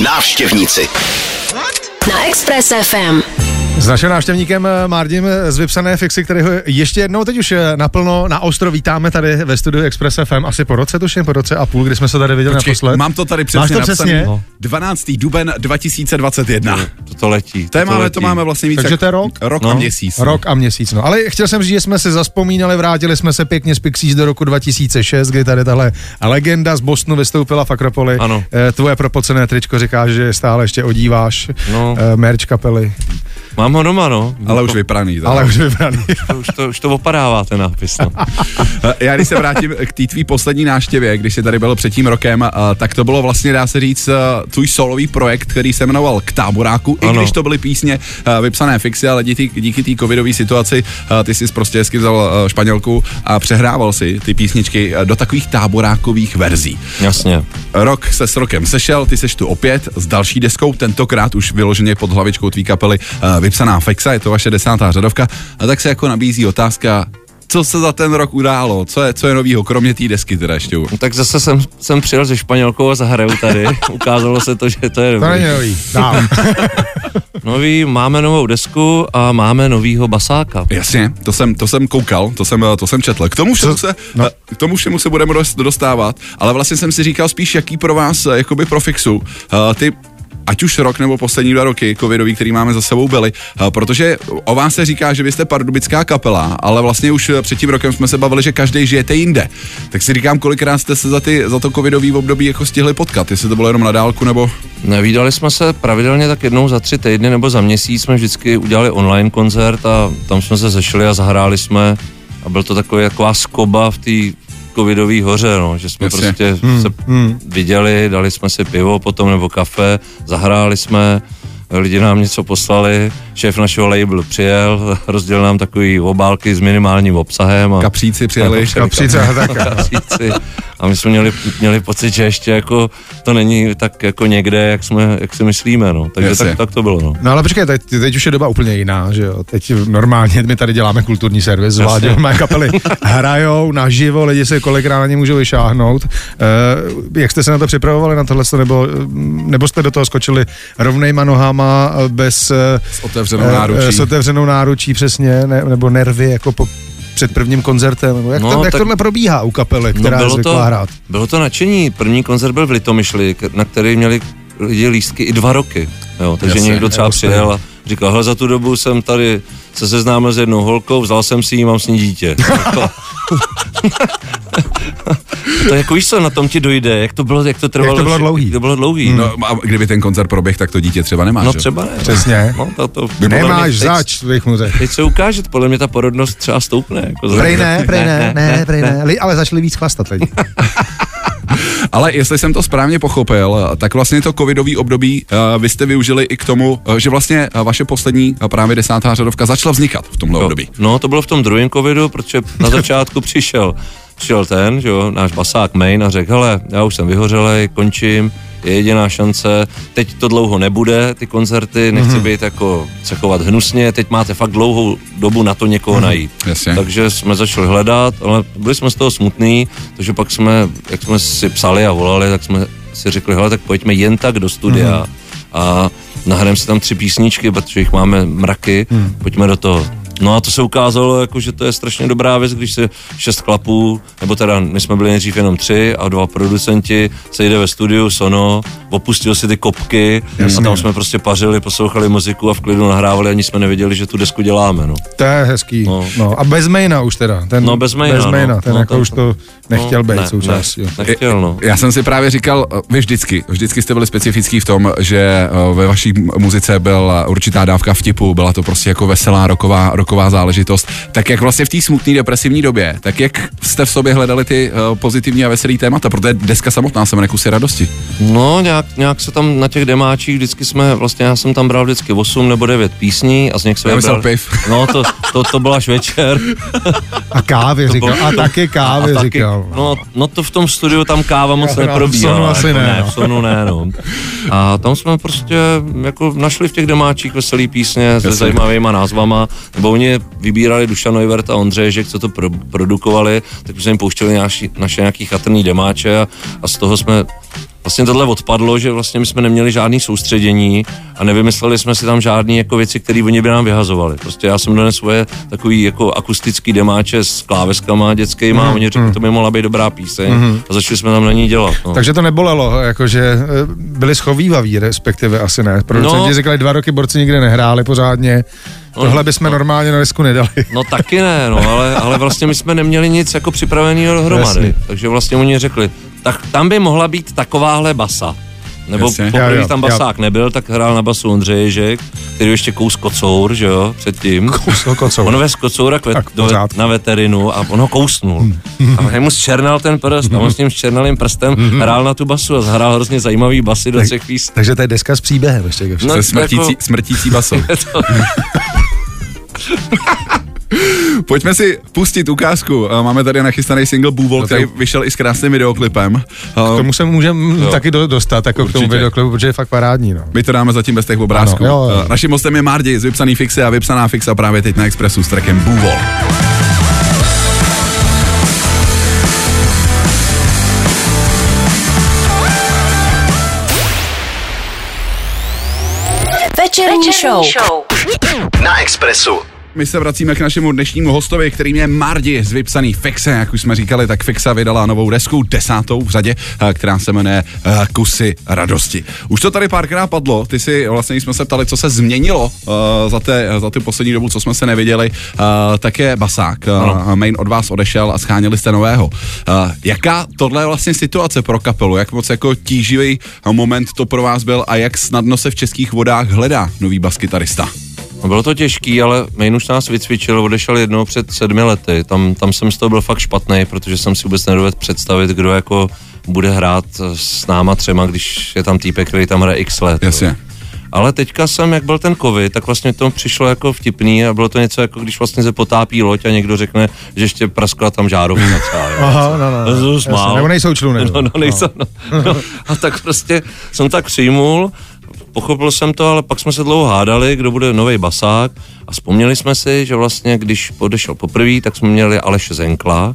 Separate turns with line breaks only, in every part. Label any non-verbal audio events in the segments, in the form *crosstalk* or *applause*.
Návštěvníci.
Na Express FM.
S naším návštěvníkem eh, Mardim z Vypsané fixy, který ho ještě jednou teď už eh, naplno na ostro vítáme tady ve studiu Express FM. Asi po roce, tuším, po roce a půl, kdy jsme se tady viděli
Počkej,
naposled.
mám to tady přesně
Máš to přesně?
No. 12. duben 2021.
To, to letí.
To, je
to
máme,
letí.
to máme vlastně víc
Takže to je rok?
Rok
No.
a měsíc.
Rok a měsíc, no. Ale chtěl jsem říct, že jsme se zaspomínali, vrátili jsme se pěkně z Pixies do roku 2006, kdy tady tahle legenda z Bostonu vystoupila v Akropoli.
Ano.
Eh, Tvoje propocené tričko říká, že stále ještě odíváš.
No.
Eh, Merch kapely,
Mám ho doma, no.
Ale už vypraný. teda.
ale už vybraný.
To, už, to, už to opadává ten nápis, no. *laughs*
Eh, Já když se vrátím k té tvý poslední návštěvě, když jsi tady byl před tím rokem, eh, tak to bylo vlastně, dá se říct, eh, tvůj solový projekt, který se jmenoval K táboráku, i
Ano.
když to byly písně vypsané fixy, ale díky, díky té covidové situaci ty jsi prostě hezky vzal španělku a přehrával si ty písničky do takových táborákových verzí.
Jasně.
Rok se s rokem sešel, ty seš tu opět s další deskou, tentokrát už vyloženě pod hlavičkou tvý kapely vypsaná Fexa, je to vaše desátá řadovka. A tak se jako nabízí otázka, co se za ten rok událo, co je, co je novýho, kromě té desky teda ještě.
No, tak zase jsem, jsem přijel se Španělkou a zahraju tady. *laughs* Ukázalo se to, že to je
To
dobrý.
není nový. Dám. *laughs*
Nový, máme novou desku a máme novýho basáka.
Jasně, to jsem, to jsem koukal, to jsem, eh, to jsem četl. K tomu všemu se, no. k tomu všemu se budeme dost- dostávat, ale vlastně jsem si říkal spíš, jaký pro vás, eh, jakoby pro fixu, uh, ty ať už rok nebo poslední dva roky covidový, který máme za sebou byli, eh, protože o vás se říká, že vy jste pardubická kapela, ale vlastně už eh, před tím rokem jsme se bavili, že každý žijete jinde. Tak si říkám, kolikrát jste se za, ty, za to covidový období jako stihli potkat, jestli to bylo jenom na dálku nebo...
Nevídali jsme se pravidelně tak jednou za tři týdny nebo za měsíc. Jsme vždycky udělali online koncert a tam jsme se sešli a zahráli jsme. A byl to takový taková skoba v té covidové hoře, no, že jsme
Jasně.
prostě hmm, se viděli, dali jsme si pivo potom nebo kafe, zahráli jsme, lidi nám něco poslali, šéf našeho labelu přijel, *laughs* rozdělil nám takový obálky s minimálním obsahem. A
Kapříci přijeli.
A tak. *laughs*
kapříci. A my jsme měli, měli pocit, že ještě jako to není tak jako někde, jak, jsme, jak si myslíme, no. Takže
Jasně.
tak, tak, to bylo, no.
No ale počkej, teď, teď už je doba úplně jiná, že jo. Teď normálně my tady děláme kulturní servis, zvládě, mé kapely hrajou naživo, lidi se kolikrát na ně můžou vyšáhnout. Uh, jak jste se na to připravovali na tohle, nebo, nebo jste do toho skočili rovnejma nohama, eh, bez... eh,
S otevřenou
eh,
náručí.
S otevřenou náručí, přesně, ne, nebo nervy, jako po, před prvním koncertem, nebo jak,
No,
to, jak
tak-
tohle probíhá u kapely, která no, je
bylo,
zvyklá
to,
hrát?
bylo to nadšení. První koncert byl v Litomyšli, na který měli lidi lístky i dva roky. Jo, takže
Jasně,
někdo třeba přijel a říkal, hele, za tu dobu jsem tady se seznámil s jednou holkou, vzal jsem si ji, mám s ní dítě. *laughs* *laughs* *laughs* To jako víš co, na tom ti dojde, jak to bylo, jak to trvalo.
to bylo dlouhý.
Jak to bylo dlouhý. No,
No, a kdyby ten koncert proběh, tak to dítě třeba nemáš.
no
že?
třeba ne.
Přesně.
No, to, to,
Nemáš
teď-
zač, bych mu řekl.
Teď se ukáže, podle mě ta porodnost třeba stoupne. Jako
Prej ne, prej ne, ne, prej ne, Li- ale začali víc chlastat lidi. *laughs*
Ale jestli jsem to správně pochopil, tak vlastně to covidový období uh, vy jste využili i k tomu, uh, že vlastně uh, vaše poslední uh, právě desátá řadovka začala vznikat v tomhle
Jo.
období.
No, to bylo v tom druhém covidu, protože na začátku přišel, přišel ten, že jo, náš basák main a řekl, hele, já už jsem vyhořelej, končím, je jediná šance, teď to dlouho nebude, ty koncerty, nechci
Mhm.
mm-hmm. být jako, se chovat hnusně, teď máte fakt dlouhou dobu na to někoho mm-hmm. najít.
Jasně.
Takže jsme začali hledat, ale byli jsme z toho smutný, takže pak jsme, jak jsme si psali a volali, tak jsme si řekli, hele, tak pojďme jen tak do studia
Mhm.
mm-hmm. a nahrajeme si tam tři písničky, protože jich máme mraky, mm. pojďme do toho. No a to se ukázalo, jako, že to je strašně dobrá věc, když se šest chlapů, nebo teda my jsme byli nejdřív jenom tři a dva producenti, se jde ve studiu, Sono, opustil si ty kopky a tam jsme prostě pařili, poslouchali muziku a v klidu nahrávali, ani jsme nevěděli, že tu desku děláme. No.
To je hezký. No.
No.
No. A bez maina už teda. Ten,
No, bez maina,
Bez
no.
maina, ten
No,
jako
to-
už to nechtěl být
ne,
součástí.
Ne, nechtěl, no.
Já jsem si právě říkal, uh, vy vždycky, vždycky jste byli specifický v tom, že uh, ve vaší muzice byla určitá dávka vtipu, byla to prostě jako veselá roková, roková záležitost. Tak jak vlastně v té smutné depresivní době, tak jak jste v sobě hledali ty uh, pozitivní a veselý témata, protože deska samotná se jmenuje kusy radosti.
No, nějak, nějak se tam na těch demáčích vždycky jsme, vlastně já jsem tam bral vždycky 8 nebo 9 písní a z nich jsme
Já myslel
bral...
piv.
No, to, to, to byl až večer.
A kávy *laughs* říkal.
bylo-
A taky kávy
a taky,
říkal.
No, no to v tom studiu tam káva moc
No, v
neprobíhala.
Sonu asi
jako
ne,
ne,
no.
v Sonu ne, no. A tam jsme prostě jako našli v těch demáčích veselý písně se zajímavýma názvama, nebo oni vybírali Dušan Neuvert a Ondřej Žek, co to pro, produkovali, tak jsme jim pouštěli naši, naše nějaký chatrný demáče a, a z toho jsme vlastně tohle odpadlo, že vlastně my jsme neměli žádný soustředění a nevymysleli jsme si tam žádné jako věci, které oni by nám vyhazovali. Prostě já jsem donesl svoje takový jako akustický demáče s kláveskama dětskýma mm-hmm. a oni řekli, to by mohla být dobrá píseň mm-hmm. a začali jsme tam na ní dělat. No.
Takže to nebolelo, jakože eh, byli schovývaví, respektive asi ne. Producenti no, říkali, dva roky borci nikde nehráli pořádně, No, Tohle bychom no, normálně na desku nedali. *laughs*
No taky ne, no, ale, ale vlastně my jsme neměli nic jako připraveného dohromady. Takže vlastně oni řekli, tak tam by mohla být takováhle basa. Nebo Jasně. poprvé, když tam basák já. nebyl, tak hrál na basu Ondřej Ježek, který ještě kous kocour, že jo, předtím.
Kous kocour.
On vez kocoura k vet, do, na veterinu a on ho kousnul. Hmm. a mu zčernal ten prst a on s tím zčernalým prstem hmm. hrál na tu basu a zahrál hrozně zajímavý basy do třech písní.
Takže to je deska s příběhem ještě.
No, smrtící, jako... smrtící baso. *laughs* *laughs* *laughs* Pojďme si pustit ukázku. Máme tady nachystaný single Bůvol, no který vyšel i s krásným videoklipem.
K tomu se můžeme taky dostat, jako k tomu videoklipu, protože je fakt parádní. No.
My to dáme zatím bez těch obrázků. Ano, jo, jo. Naším hostem je Mardi z Vypsaný Fixe a Vypsaná Fixa právě teď na Expressu s trackem Bůvol.
Večerní show. show.
Na Expressu. My se vracíme k našemu dnešnímu hostovi, kterým je Mardi z vypsaný Fixe. Jak už jsme říkali, tak Fixa vydala novou desku, desátou v řadě, eh, která se jmenuje eh, Kusy radosti. Už to tady párkrát padlo, ty si vlastně jsme se ptali, co se změnilo uh, za, té, za tu poslední dobu, co jsme se neviděli, tak je Basák. Uh, main od vás odešel a scháněli jste nového. Jaká tohle je vlastně situace pro kapelu? Jak moc jako tíživý moment to pro vás byl a jak snadno se v českých vodách hledá nový baskytarista?
No bylo to těžký, ale Main už nás vycvičil, odešel jednou před sedmi lety. Tam, tam jsem z toho byl fakt špatný, protože jsem si vůbec nedovedl představit, kdo jako bude hrát s náma třema, když je tam týpek, který tam hraje x let.
Jasně.
Ale teďka jsem, jak byl ten covid, tak vlastně to přišlo jako vtipný a bylo to něco jako když vlastně se potápí loď a někdo řekne, že ještě praskla tam žárovka třeba.
Aha, no, no, no.
no. Jasně,
nebo nejsou čluny.
No, no, nejsou, no. no. A tak prostě jsem tak přijmul pochopil jsem to, ale pak jsme se dlouho hádali, kdo bude nový basák a vzpomněli jsme si, že vlastně, když odešel poprvé, tak jsme měli Aleše Zenkla,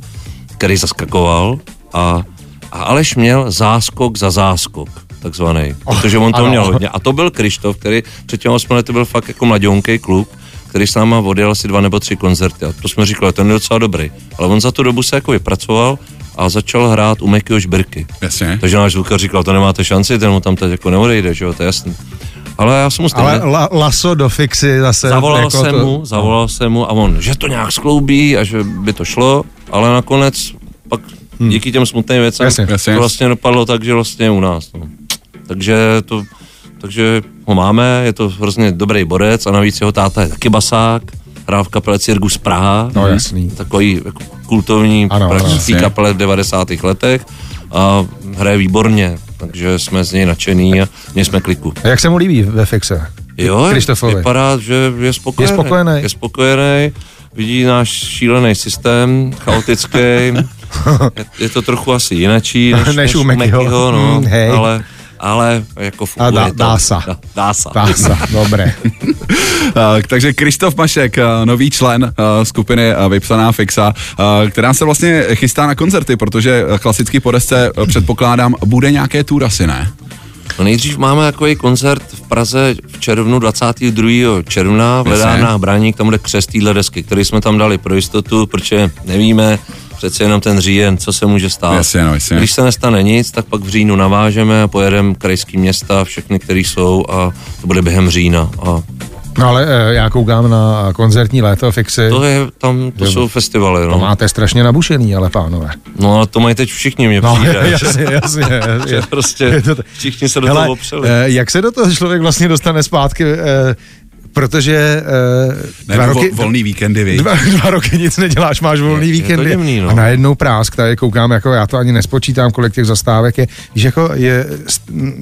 který zaskakoval a, a Aleš měl záskok za záskok takzvaný, oh, protože on to ano. měl hodně. A to byl Krištof, který před těmi 8 lety byl fakt jako mladionký kluk, který s náma odjel asi dva nebo tři koncerty. A to jsme říkali, ten je docela dobrý. Ale on za tu dobu se jako vypracoval a začal hrát u Mekyho Žbirky.
Jasně.
Takže náš zvukař říkal, to nemáte šanci, ten mu tam teď jako neodejde, že jo, to je jasný. Ale já jsem mu
stejně... Ale la, laso do fixy zase...
Zavolal jako jsem to... mu, zavolal jsem mu a on, že to nějak skloubí a že by to šlo, ale nakonec pak hmm. díky těm smutným věcem jasně, jasně. to vlastně dopadlo tak, že vlastně u nás. No. Takže to, takže ho máme, je to hrozně dobrý borec a navíc jeho táta je taky basák, hrál v kapele Cirgus Praha.
No jasný.
Takový jako kultovní ano, praktický ano, kapele v 90. letech a hraje výborně, takže jsme z něj nadšený a mě jsme kliku.
A jak se mu líbí ve Fixe?
Jo, vypadá, že je spokojený.
Je spokojený.
Je spokojený, vidí náš šílený systém, chaotický. *laughs* je, je to trochu asi jinačí než, než, než u Mekyho, no, mm, hej. ale ale jako funguje
dá,
to.
Dá se.
Dá, dá se.
Dá se, dobré. *laughs* *laughs*
Takže Kristof Mašek, nový člen skupiny Vypsaná Fixa, která se vlastně chystá na koncerty, protože klasicky po desce předpokládám, bude nějaké tour asi, ne?
No nejdřív máme takový koncert v Praze v červnu, 22. června v Ledárnách Braník, tam bude křest téhle desky, který jsme tam dali pro jistotu, protože nevíme, přece jenom ten říjen, co se může stát.
Jasně, no, jasně.
Když se nestane nic, tak pak v říjnu navážeme a pojedeme krajský města, všechny, které jsou a to bude během října. A
No ale e, já koukám na koncertní léto fixy.
To je, tam, to jsou festivaly, no.
To máte strašně nabušený, ale pánové.
No a to mají teď všichni, mě
no, přijde. jasně, jasně. jasně. *laughs*
prostě všichni se do Hele, toho opřeli.
E, jak se do toho člověk vlastně dostane zpátky? Protože uh,
dva roky, volný víkendy, víš?
Dva, *laughs* dva roky nic neděláš, máš volný je, víkendy
je divný, no.
a najednou prásk, tady koukám, jako já to ani nespočítám, kolik těch zastávek je, víš, jako je,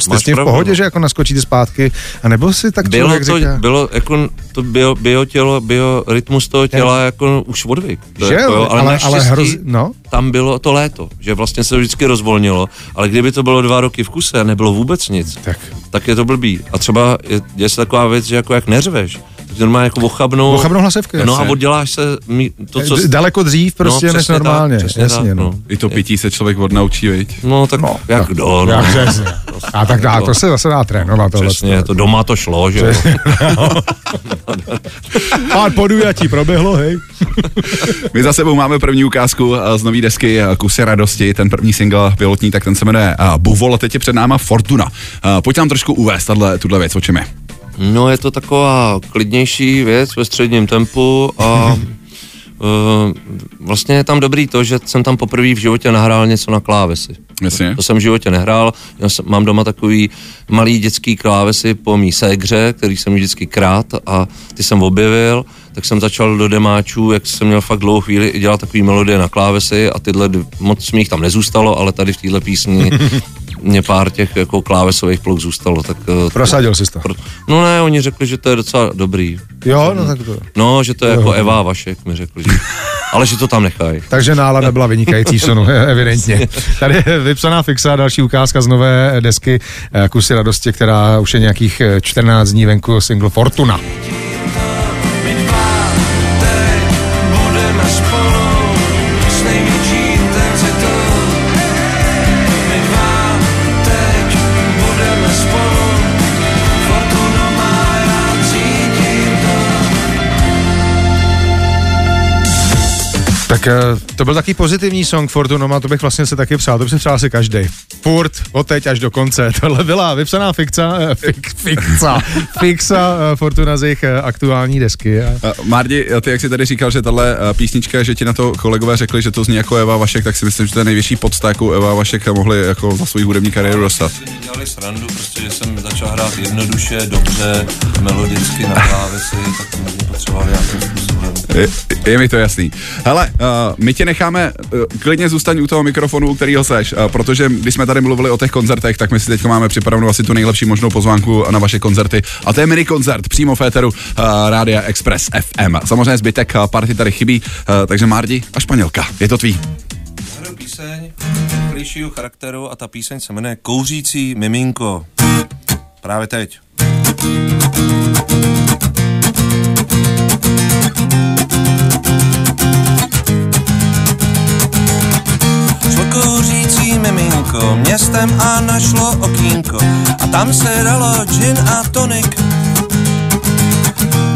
jste s tím v pohodě, no. že jako naskočíte zpátky, a nebo si tak
bylo to, říká? Bylo jako to bio, bio tělo, bio rytmus toho těla je. jako už odvyk.
To že jako, jo, ale, ale, ale hroz, no?
Tam bylo to léto, že vlastně se vždycky rozvolnilo, ale kdyby to bylo dva roky v kuse a nebylo vůbec nic,
tak,
tak je to blbý. A třeba je, je se taková věc, že jako jak neřve, seš,
normálně jako ochabnou.
Ochabnou hlasivky.
No a
Jasně.
odděláš se mí- to, co...
D- Daleko dřív prostě
no,
než normálně.
Tak, přesně
Jasně,
tak,
no.
no.
I to pití se člověk odnaučí, viď?
No tak no, jak kdo, no.
Jak přesně. A tak dá, to se zase dá trénovat. tohle.
Přesně, to doma to šlo, že jo.
Pár podujatí proběhlo, hej.
My za sebou máme první ukázku eh, z nové desky eh, Kusy radosti, ten první single pilotní, tak ten se jmenuje eh, Buvol a teď je před náma Fortuna. Eh, Pojď nám trošku uvést tahle, tuhle věc, o čem je.
No je to taková klidnější věc ve středním tempu a uh, *laughs* vlastně je tam dobrý to, že jsem tam poprvé v životě nahrál něco na klávesy.
Jasně.
To jsem v životě nehrál, já jsem, mám doma takový malý dětský klávesy po mý ségře, který jsem vždycky krát a ty jsem objevil, tak jsem začal do demáčů, jak jsem měl fakt dlouhou chvíli, dělat takový melodie na klávesy a tyhle, moc mi jich tam nezůstalo, ale tady v téhle písni *laughs* mě pár těch jako klávesových ploch zůstalo. Tak, eh,
Prosadil jsi to.
pro- No ne, oni řekli, že to je docela dobrý.
Jo, no tak to.
No, že to je jako Eva Vašek, mi řekli. Že... Ale že to tam nechají. *laughs*
Takže nálada byla vynikající v sonu, *laughs* evidentně. Tady je vypsaná fixa, další ukázka z nové desky eh, Kusy radosti, která už je nějakých eh, 14 dní venku, single Fortuna. Tak eh, to byl taky pozitivní song Fortunoma, to bych vlastně se taky přál, to by si přál si každý. Furt, od teď až do konce. *laughs* Tohle byla vypsaná fikca, eh, fik, *laughs* fikca, *laughs* fixa eh, Fortuna z jejich aktuální desky. A
Uh, Mardi, ty jak jsi tady říkal, že tahle písnička, že ti na to kolegové řekli, že to zní jako Eva Vašek, tak si myslím, že to je největší podsta, jakou Eva Vašek mohli jako za svou hudební kariéru dostat.
dělali srandu, prostě, že jsem začal hrát jednoduše, dobře, melodicky na klávesy, tak mě potřebovali nějakým způsobem.
Je, je mi to jasný. Hele, uh, my tě necháme, uh, klidně zůstaň u toho mikrofonu, u kterého seš, uh, protože když jsme tady mluvili o těch koncertech, tak my si teď máme připravenou asi tu nejlepší možnou pozvánku na vaše koncerty. A to je mini koncert přímo v éteru uh, Rádia Express FM. Samozřejmě zbytek uh, party tady chybí, uh, takže Mardi a Španělka, je to tvý.
Píseň charakteru a ta píseň se jmenuje Kouřící miminko. Právě teď.
Kouřící miminko městem a našlo okýnko a tam se dalo gin a tonik.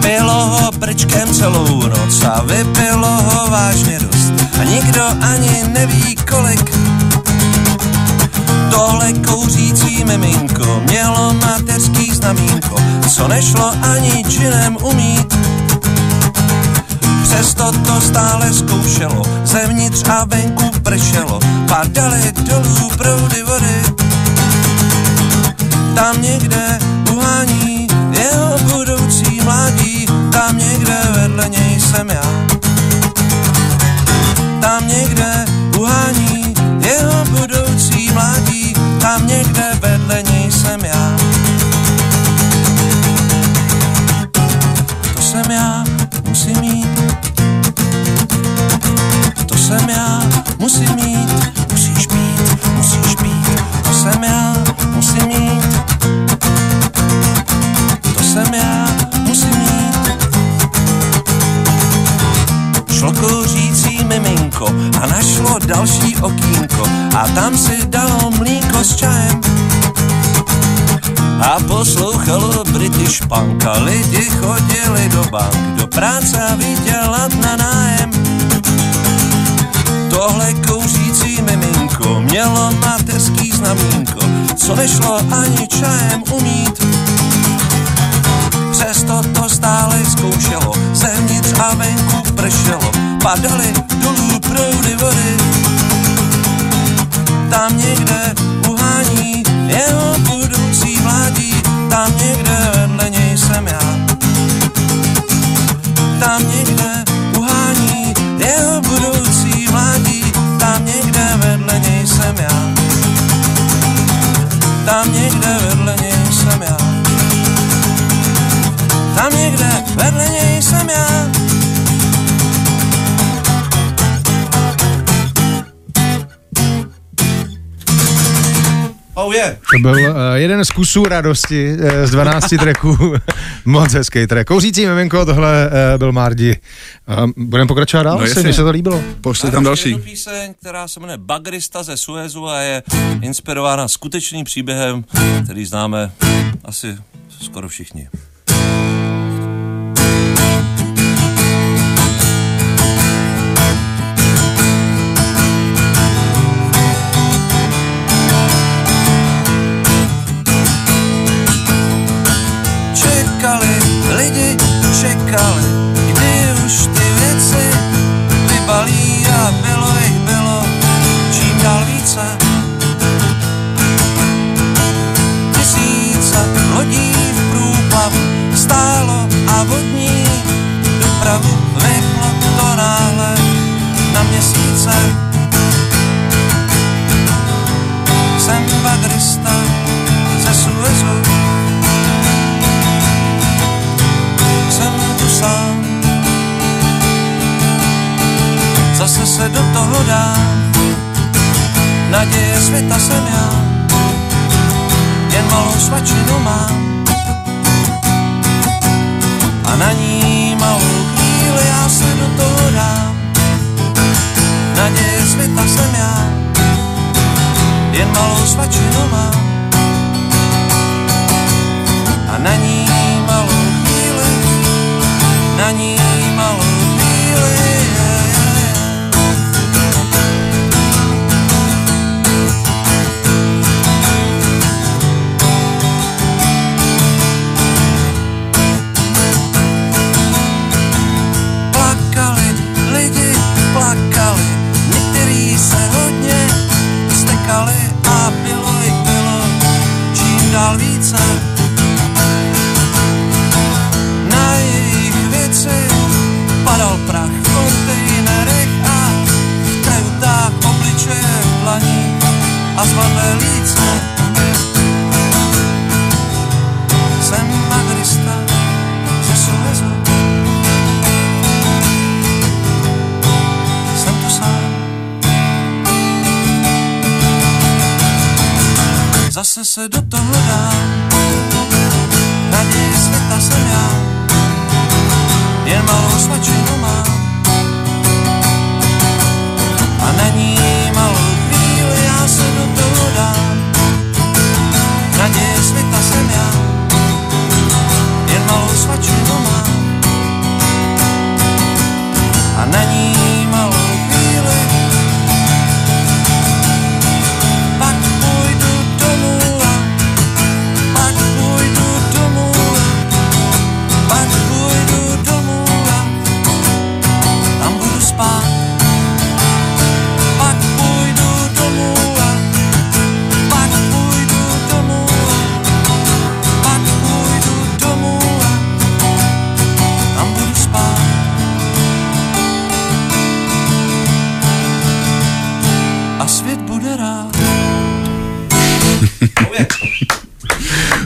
Pilo ho prčkem celou noc a vypilo ho vážně dost a nikdo ani neví kolik. Tohle kouřící miminko mělo mateřský znamínko, co nešlo ani džinem umít. Přesto to stále zkoušelo, zevnitř a venku pršelo, padaly dolů proudy vody. Tam někde uhání jeho budoucí mládí, tam někde vedle něj jsem já. Tam někde uhání jeho budoucí mládí, tam někde vedle něj jsem já. Musím mít, musíš mít, musíš mít, to jsem já, musím mít, to jsem já, musím mít. Šlo kouřící miminko a našlo další okýnko a tam si dalo mlíko s čajem. A poslouchalo British punk a lidi chodili do bank, do práce a vydělat na nájem. Tohle kouřící miminko mělo mateřský znamínko, co nešlo ani čajem umít. Přesto to stále zkoušelo, zevnitř a venku pršelo, padaly dolů proudy vody. Tam někde je.
To byl uh, jeden z kusů radosti uh, z 12 *laughs* tracků. *laughs* Moc hezký track. Kouřící miminko, tohle uh, byl Mardi. Uh, budeme pokračovat dál,
No
no, mně se to líbilo.
Pošli tam další.
Jednu píseň, která se jmenuje Bagrista ze Suezu a je inspirována skutečným příběhem, který známe asi skoro všichni. Stálo a vodní dopravu vyklo to náhle na měsíce. Jsem bagrista ze Suezu, jsem tu sám. Zase se do toho dám, naděje světa jsem já, jen malou svačinu mám. A na ní malou chvíli já se do toho dám, naděje světa jsem já, jen malou svačinu mám. Se do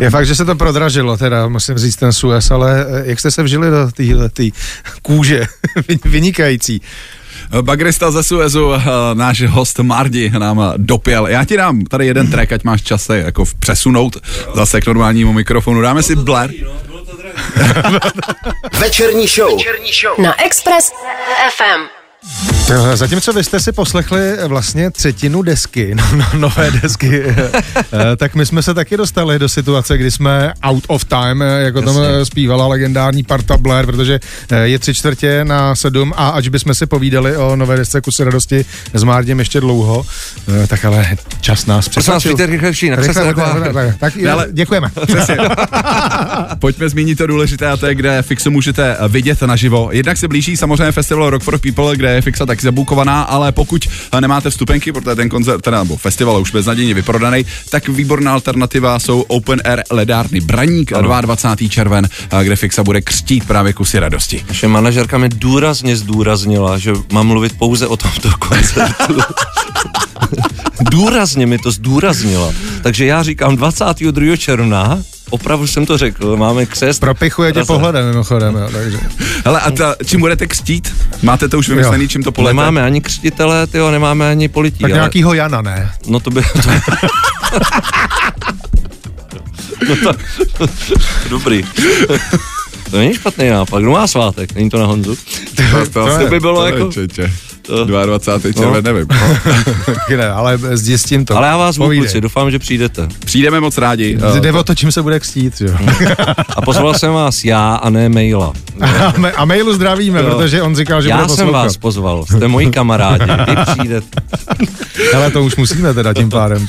Je fakt, že se to prodražilo, teda musím říct ten Suez, ale eh, jak jste se vžili do téhle tý kůže *laughs* vynikající.
Bagrista ze Suezu, eh, náš host Mardi nám eh, dopěl. Já ti dám tady jeden track, ať máš čas se jako přesunout zase k normálnímu mikrofonu. Dáme si Blair.
Večerní show. Večerní show. Na Express FM.
Eh, Zatímco vy jste si poslechli vlastně třetinu desky, *laughs* no, no, nové desky, eh, eh, tak my jsme se taky dostali do situace, kdy jsme out of time, eh, jako tam eh, zpívala legendární parta Blair, protože eh, je tři čtvrtě na sedm a ač bychom si povídali o nové desce Kusy radosti s Márdem ještě dlouho, eh, tak ale čas nás
Prosím vás,
přesvědčil.
Peter, rychlejší, na
Rychle, rychle, rychle, rychle. Tak
ale-
děkujeme. *laughs*
Přesně. *laughs* Pojďme zmínit to důležité a to je, kde Fixu můžete vidět naživo. Jednak se blíží samozřejmě festival Rock for People, kde je Fixa taky zabukovaná, ale pokud nemáte vstupenky, protože ten koncert, teda, nebo festival je už beznadějně vyprodaný, tak výborná alternativa jsou Open Air ledárny Braník 22. červen, kde Fixa bude křtít právě kusy radosti.
Naše manažerka mi důrazně zdůraznila, že mám mluvit pouze o tomto *laughs* koncertu.
důrazně mi to zdůraznila. Takže já říkám 22. června, opravdu jsem to řekl, máme křest.
Propichuje tě pohledem mimochodem, jo, takže.
Hele, a ta, čím budete křtít? Máte to už vymyslený, čím to polete?
Nemáme ani křtitele, tyjo, nemáme ani polití.
Tak
ale-
nějakýho Jana, ne?
No to by... To... *laughs* no to... *laughs* Dobrý. To není špatný nápad. Kdo má svátek? Není to na Honzu?
To, to,
To by bylo jako-
Čeče.
To-
22. červen, nevím. *laughs*
Taky ne, ale zjistím to.
Ale já vás kluci, doufám, že přijdete.
Přijdeme moc rádi.
Jde o to, čím se bude kstít, jo. *laughs*
A pozval jsem vás já a ne maila.
A, ma- a mailu zdravíme,
Jo.
protože on říkal, že
Já
bude
jsem
poslouchat.
vás pozval, jste moji kamarádi, vy přijdete. *laughs*
Ale to už musíme teda tím pádem.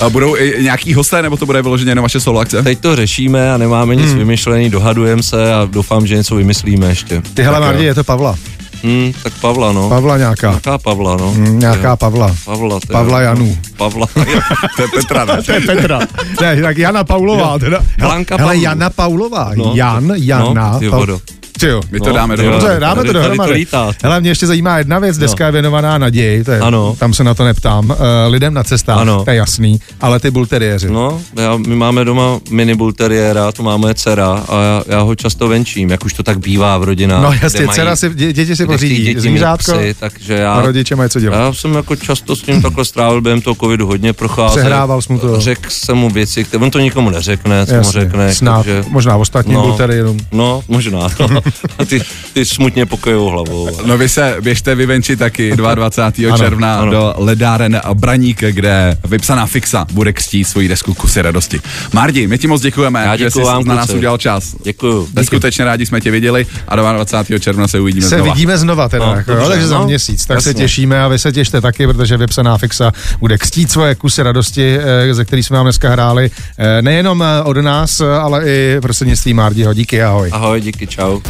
A budou i nějaký hosté, nebo to bude vyloženě jenom vaše solo akce?
Teď to řešíme a nemáme nic hmm. vymyšlený, dohadujeme se a doufám, že něco vymyslíme ještě.
Ty hele. Mardi, je to Pavla.
Hmm, tak Pavla, no.
Pavla nějaká.
Nějaká Pavla, no.
Mm, Nějaká
Jo.
Pavla.
Pavla, je-
Pavla Janů.
Pavla. *laughs*
To je Petra, ne?
To je Petra. Ne, tak Jana Paulová. Teda.
Blanka
Hele. Jana Paulová.
No,
Jan, Jana.
no, ty vodo.
Ty jo.
My to
No,
dáme
jo.
do
Dobře, dáme to dohromady. Hele, mě ještě zajímá jedna věc, deska je věnovaná naději, to je,
Ano.
tam se na to neptám, uh, lidem na cestách,
Ano.
to je jasný, ale ty bulteriéři.
No, já, my máme doma mini bulteriéra, to má moje dcera a já, já ho často venčím, jak už to tak bývá v rodinách.
No jasně,
mají-
dcera si, dě, děti si pořídí
děti
zvířátko
psy, takže já,
a rodiče mají co dělat.
já jsem jako často s ním takhle strávil během toho covidu hodně procházel.
Přehrával jsi mu to.
Řekl jsem mu věci, které on to nikomu neřekne, co mu řekne.
snad,
takže,
možná ostatním
No.
bulteriérům.
no, možná. No. *laughs* A ty, ty smutně pokojou hlavou.
No vy se běžte vyvenčit taky 22.
Ano,
června
ano.
do ledáren Braník, kde vypsaná fixa bude křtít svoji desku Kusy radosti. Mardi, my ti moc děkujeme,
Já
že jsi
děkuju vám,
na nás
kluci.
udělal čas.
Děkuju.
Neskutečně rádi jsme tě viděli a 22. června se uvidíme
Se
znova.
vidíme znova teda,
No,
jako, jo,
dobře,
takže za
no,
měsíc, tak se
jasně.
těšíme a vy se těšte taky, protože vypsaná fixa bude kstít svoje kusy radosti, eh, ze kterých jsme vám dneska hráli, eh, nejenom eh, od nás, ale i prostřednictvím Mardiho. Díky, ahoj.
Ahoj, díky, čau.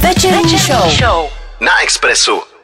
Večerní show.
Na Expressu.